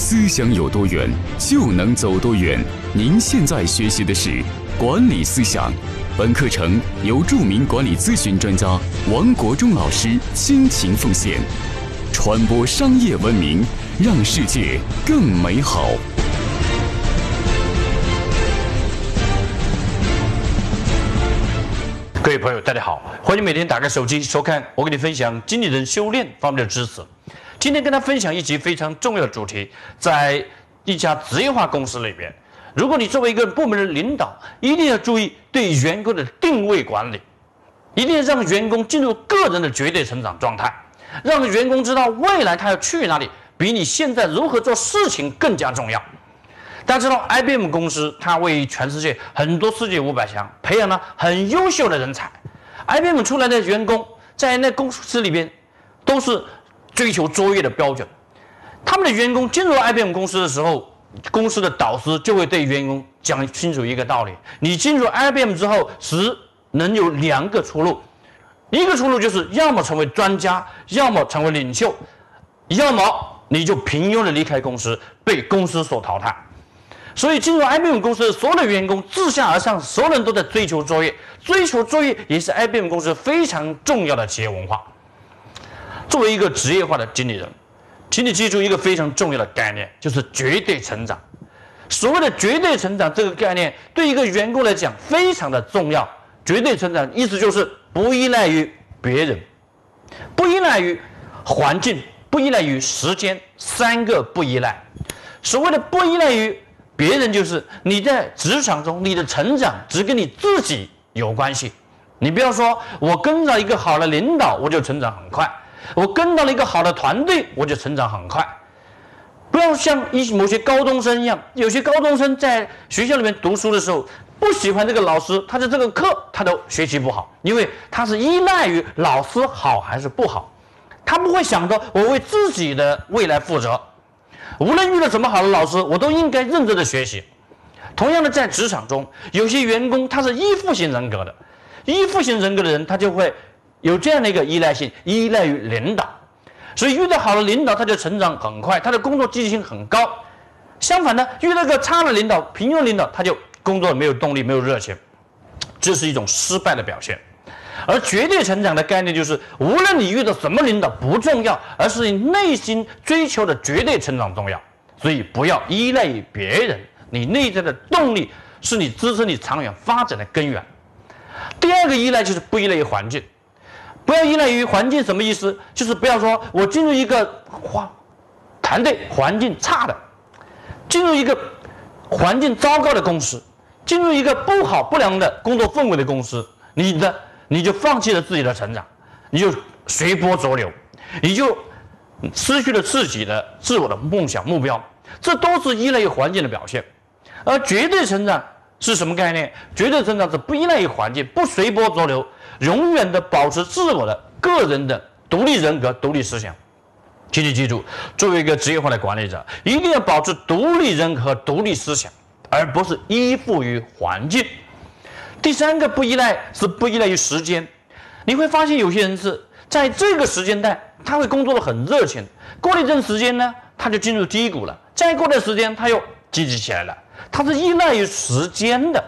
思想有多远，就能走多远。您现在学习的是管理思想，本课程由著名管理咨询专家王国忠老师倾情奉献，传播商业文明，让世界更美好。各位朋友，大家好，欢迎每天打开手机收看我给你分享经理人修炼方面的知识。今天跟他分享一集非常重要的主题，在一家职业化公司里边，如果你作为一个部门的领导，一定要注意对员工的定位管理，一定要让员工进入个人的绝对成长状态，让员工知道未来他要去哪里，比你现在如何做事情更加重要。大家知道，IBM 公司它为全世界很多世界五百强培养了很优秀的人才，IBM 出来的员工在那公司里边都是。追求卓越的标准，他们的员工进入 IBM 公司的时候，公司的导师就会对员工讲清楚一个道理：你进入 IBM 之后，只能有两个出路，一个出路就是要么成为专家，要么成为领袖，要么你就平庸的离开公司，被公司所淘汰。所以，进入 IBM 公司的所有的员工自下而上，所有人都在追求卓越，追求卓越也是 IBM 公司非常重要的企业文化。作为一个职业化的经理人，请你记住一个非常重要的概念，就是绝对成长。所谓的绝对成长这个概念，对一个员工来讲非常的重要。绝对成长意思就是不依赖于别人，不依赖于环境，不依赖于时间，三个不依赖。所谓的不依赖于别人，就是你在职场中你的成长只跟你自己有关系。你不要说我跟着一个好的领导，我就成长很快。我跟到了一个好的团队，我就成长很快。不要像一某些高中生一样，有些高中生在学校里面读书的时候，不喜欢这个老师，他的这个课他都学习不好，因为他是依赖于老师好还是不好，他不会想着我为自己的未来负责。无论遇到什么好的老师，我都应该认真的学习。同样的，在职场中，有些员工他是依附型人格的，依附型人格的人，他就会。有这样的一个依赖性，依赖于领导，所以遇到好的领导，他就成长很快，他的工作积极性很高。相反呢，遇到个差的领导，平庸领导，他就工作没有动力，没有热情，这是一种失败的表现。而绝对成长的概念就是，无论你遇到什么领导不重要，而是你内心追求的绝对成长重要。所以不要依赖于别人，你内在的动力是你支撑你长远发展的根源。第二个依赖就是不依赖于环境。不要依赖于环境，什么意思？就是不要说我进入一个环团队环境差的，进入一个环境糟糕的公司，进入一个不好不良的工作氛围的公司，你的你就放弃了自己的成长，你就随波逐流，你就失去了自己的自我的梦想目标，这都是依赖于环境的表现。而绝对成长是什么概念？绝对成长是不依赖于环境，不随波逐流。永远的保持自我的个人的独立人格、独立思想，请你记住，作为一个职业化的管理者，一定要保持独立人格、独立思想，而不是依附于环境。第三个不依赖是不依赖于时间。你会发现有些人是在这个时间段，他会工作的很热情，过了一阵时间呢，他就进入低谷了，再过段时间他又积极起来了，他是依赖于时间的。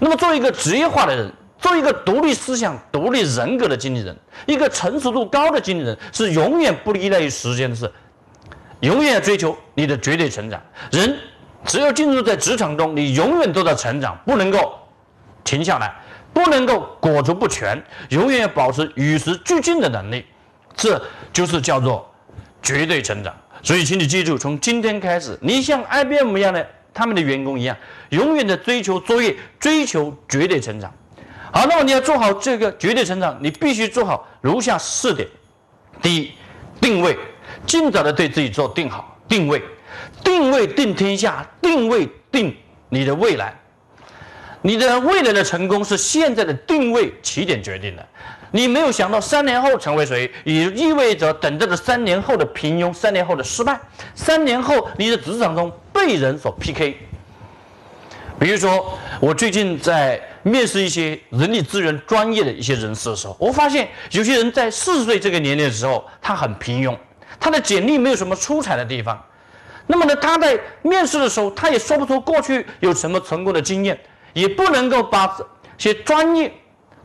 那么作为一个职业化的人。做一个独立思想、独立人格的经理人，一个成熟度高的经理人，是永远不依赖于时间的事，永远追求你的绝对成长。人只要进入在职场中，你永远都在成长，不能够停下来，不能够裹足不前，永远要保持与时俱进的能力，这就是叫做绝对成长。所以，请你记住，从今天开始，你像 IBM 一样的他们的员工一样，永远的追求卓越，追求绝对成长。好，那么你要做好这个绝对成长，你必须做好如下四点：第一，定位，尽早的对自己做定好定位，定位定天下，定位定你的未来。你的未来的成功是现在的定位起点决定的。你没有想到三年后成为谁，也意味着等待着三年后的平庸，三年后的失败，三年后你的职场中被人所 PK。比如说，我最近在。面试一些人力资源专业的一些人士的时候，我发现有些人在四十岁这个年龄的时候，他很平庸，他的简历没有什么出彩的地方，那么呢，他在面试的时候，他也说不出过去有什么成功的经验，也不能够把这些专业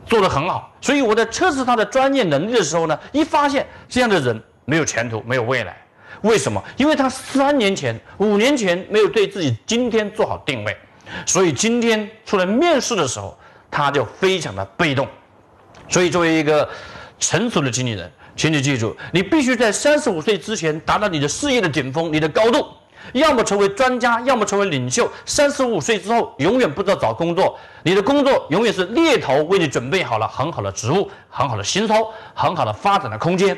做得很好。所以我在测试他的专业能力的时候呢，一发现这样的人没有前途，没有未来。为什么？因为他三年前、五年前没有对自己今天做好定位，所以今天出来面试的时候，他就非常的被动。所以作为一个成熟的经理人，请你记住，你必须在三十五岁之前达到你的事业的顶峰、你的高度，要么成为专家，要么成为领袖。三十五岁之后，永远不知道找工作，你的工作永远是猎头为你准备好了很好的职务、很好的薪酬、很好的发展的空间，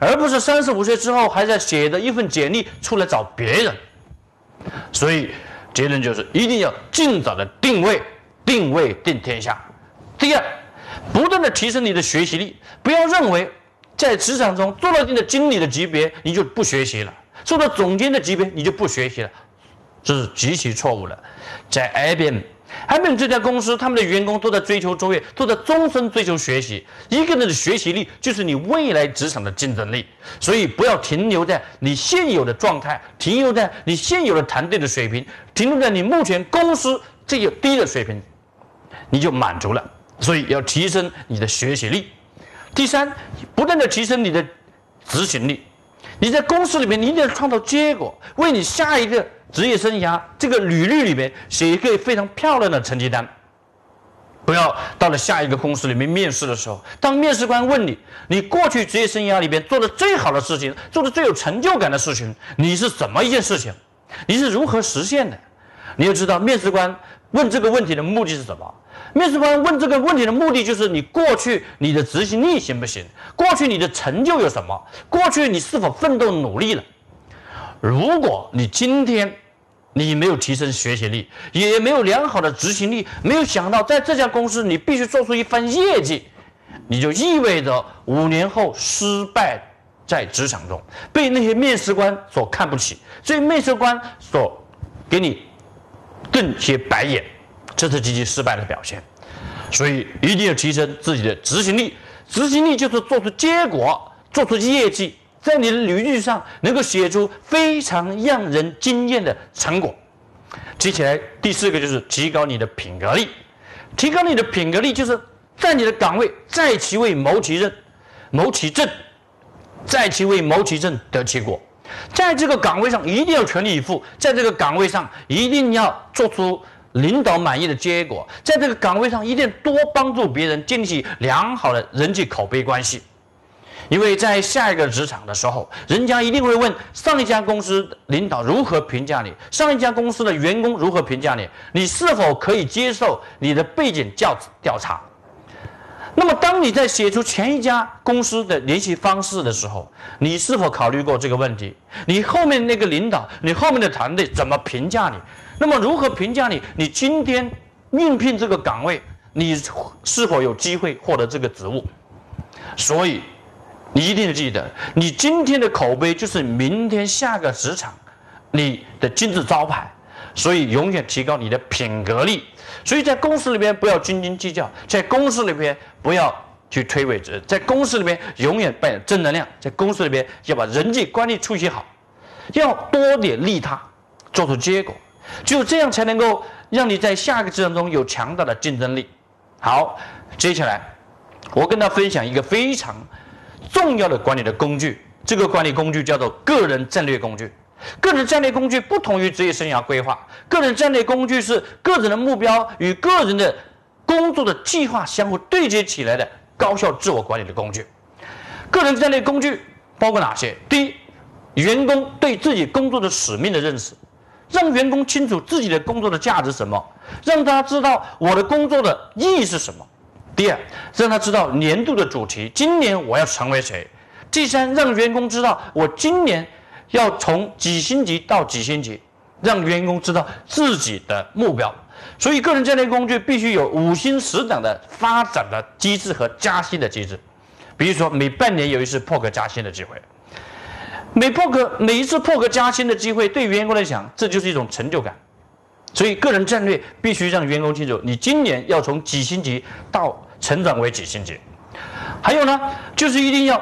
而不是三十五岁之后还在写着一份简历出来找别人。所以结论就是一定要尽早的定位，定位定天下。第二，不断的提升你的学习力，不要认为。在职场中做到一定的经理的级别，你就不学习了；做到总监的级别，你就不学习了，这是极其错误的。在 IBM，IBM 这家公司，他们的员工都在追求卓越，都在终身追求学习。一个人的学习力就是你未来职场的竞争力，所以不要停留在你现有的状态，停留在你现有的团队的水平，停留在你目前公司这个低的水平，你就满足了。所以要提升你的学习力。第三，不断的提升你的执行力。你在公司里面，你一定要创造结果，为你下一个职业生涯这个履历里面写一个非常漂亮的成绩单。不要到了下一个公司里面面试的时候，当面试官问你，你过去职业生涯里边做的最好的事情，做的最有成就感的事情，你是怎么一件事情？你是如何实现的？你要知道，面试官问这个问题的目的是什么？面试官问这个问题的目的就是你过去你的执行力行不行？过去你的成就有什么？过去你是否奋斗努力了？如果你今天你没有提升学习力，也没有良好的执行力，没有想到在这家公司你必须做出一番业绩，你就意味着五年后失败在职场中，被那些面试官所看不起，所以面试官所给你瞪些白眼。这是极其失败的表现，所以一定要提升自己的执行力。执行力就是做出结果、做出业绩，在你的履历上能够写出非常让人惊艳的成果。接下来第四个就是提高你的品格力。提高你的品格力，就是在你的岗位在其位谋其任，谋其政，在其位谋其政得其果。在这个岗位上一定要全力以赴，在这个岗位上一定要做出。领导满意的结果，在这个岗位上一定多帮助别人，建立起良好的人际口碑关系。因为在下一个职场的时候，人家一定会问上一家公司领导如何评价你，上一家公司的员工如何评价你，你是否可以接受你的背景调调查？那么，当你在写出前一家公司的联系方式的时候，你是否考虑过这个问题？你后面那个领导，你后面的团队怎么评价你？那么如何评价你？你今天应聘这个岗位，你是否有机会获得这个职务？所以你一定记得，你今天的口碑就是明天下个职场你的金字招牌。所以永远提高你的品格力。所以在公司里边不要斤斤计较，在公司里边不要去推诿责任，在公司里边永远扮演正能量，在公司里边要把人际关系处理好，要多点利他，做出结果。只有这样才能够让你在下一个职场中有强大的竞争力。好，接下来我跟大家分享一个非常重要的管理的工具，这个管理工具叫做个人战略工具。个人战略工具不同于职业生涯规划，个人战略工具是个人的目标与个人的工作的计划相互对接起来的高效自我管理的工具。个人战略工具包括哪些？第一，员工对自己工作的使命的认识。让员工清楚自己的工作的价值什么，让他知道我的工作的意义是什么。第二，让他知道年度的主题，今年我要成为谁。第三，让员工知道我今年要从几星级到几星级，让员工知道自己的目标。所以，个人战略工具必须有五星十等的发展的机制和加薪的机制。比如说，每半年有一次破格加薪的机会。每破格每一次破格加薪的机会，对员工来讲，这就是一种成就感。所以，个人战略必须让员工清楚，你今年要从几星级到成长为几星级。还有呢，就是一定要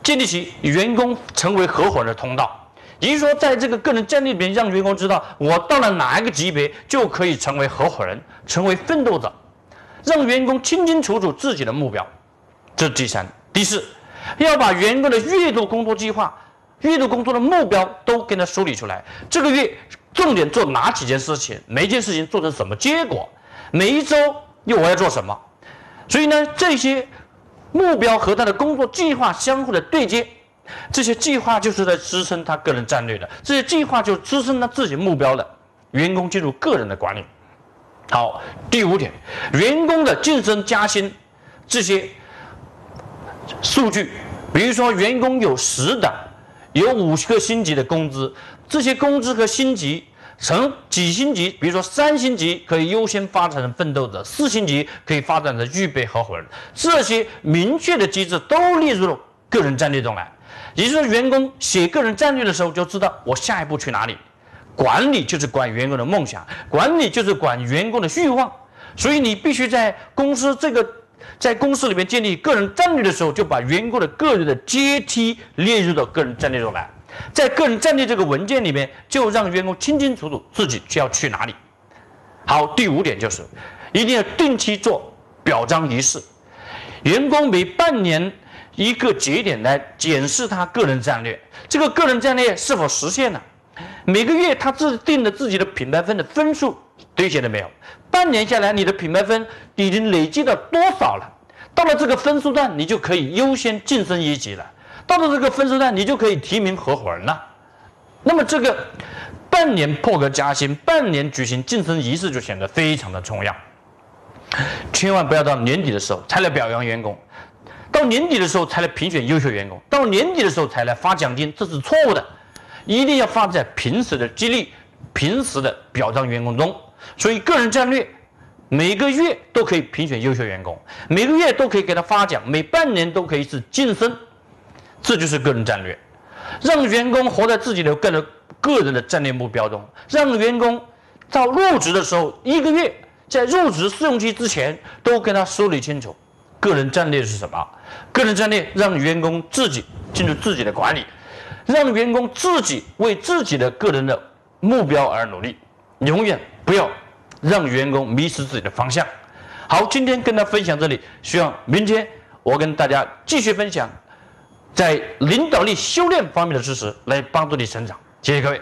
建立起员工成为合伙人的通道。也就是说，在这个个人战略里面，让员工知道我到了哪一个级别就可以成为合伙人，成为奋斗者，让员工清清楚楚自己的目标。这是第三、第四，要把员工的月度工作计划、月度工作的目标都给他梳理出来。这个月重点做哪几件事情？每一件事情做成什么结果？每一周又我要做什么？所以呢，这些目标和他的工作计划相互的对接。这些计划就是在支撑他个人战略的，这些计划就支撑他自己目标的。员工进入个人的管理。好，第五点，员工的晋升加薪这些数据，比如说员工有十等，有五个星级的工资，这些工资和星级成几星级，比如说三星级可以优先发展成奋斗者，四星级可以发展成预备合伙人，这些明确的机制都列入了个人战略中来。也就是说，员工写个人战略的时候就知道我下一步去哪里。管理就是管员工的梦想，管理就是管员工的欲望。所以你必须在公司这个在公司里面建立个人战略的时候，就把员工的个人的阶梯列入到个人战略中来。在个人战略这个文件里面，就让员工清清楚楚自己就要去哪里。好，第五点就是一定要定期做表彰仪式，员工每半年。一个节点来检视他个人战略，这个个人战略是否实现了？每个月他自定的自己的品牌分的分数兑现了没有？半年下来你的品牌分已经累积到多少了？到了这个分数段，你就可以优先晋升一级了。到了这个分数段，你就可以提名合伙人了。那么这个半年破格加薪，半年举行晋升仪式就显得非常的重要。千万不要到年底的时候才来表扬员工。到年底的时候才来评选优秀员工，到年底的时候才来发奖金，这是错误的。一定要放在平时的激励、平时的表彰员工中。所以，个人战略每个月都可以评选优秀员工，每个月都可以给他发奖，每半年都可以是晋升，这就是个人战略。让员工活在自己的个人个人的战略目标中，让员工到入职的时候，一个月在入职试用期之前都跟他梳理清楚。个人战略是什么？个人战略让员工自己进入自己的管理，让员工自己为自己的个人的目标而努力，永远不要让员工迷失自己的方向。好，今天跟他分享这里，希望明天我跟大家继续分享在领导力修炼方面的知识，来帮助你成长。谢谢各位。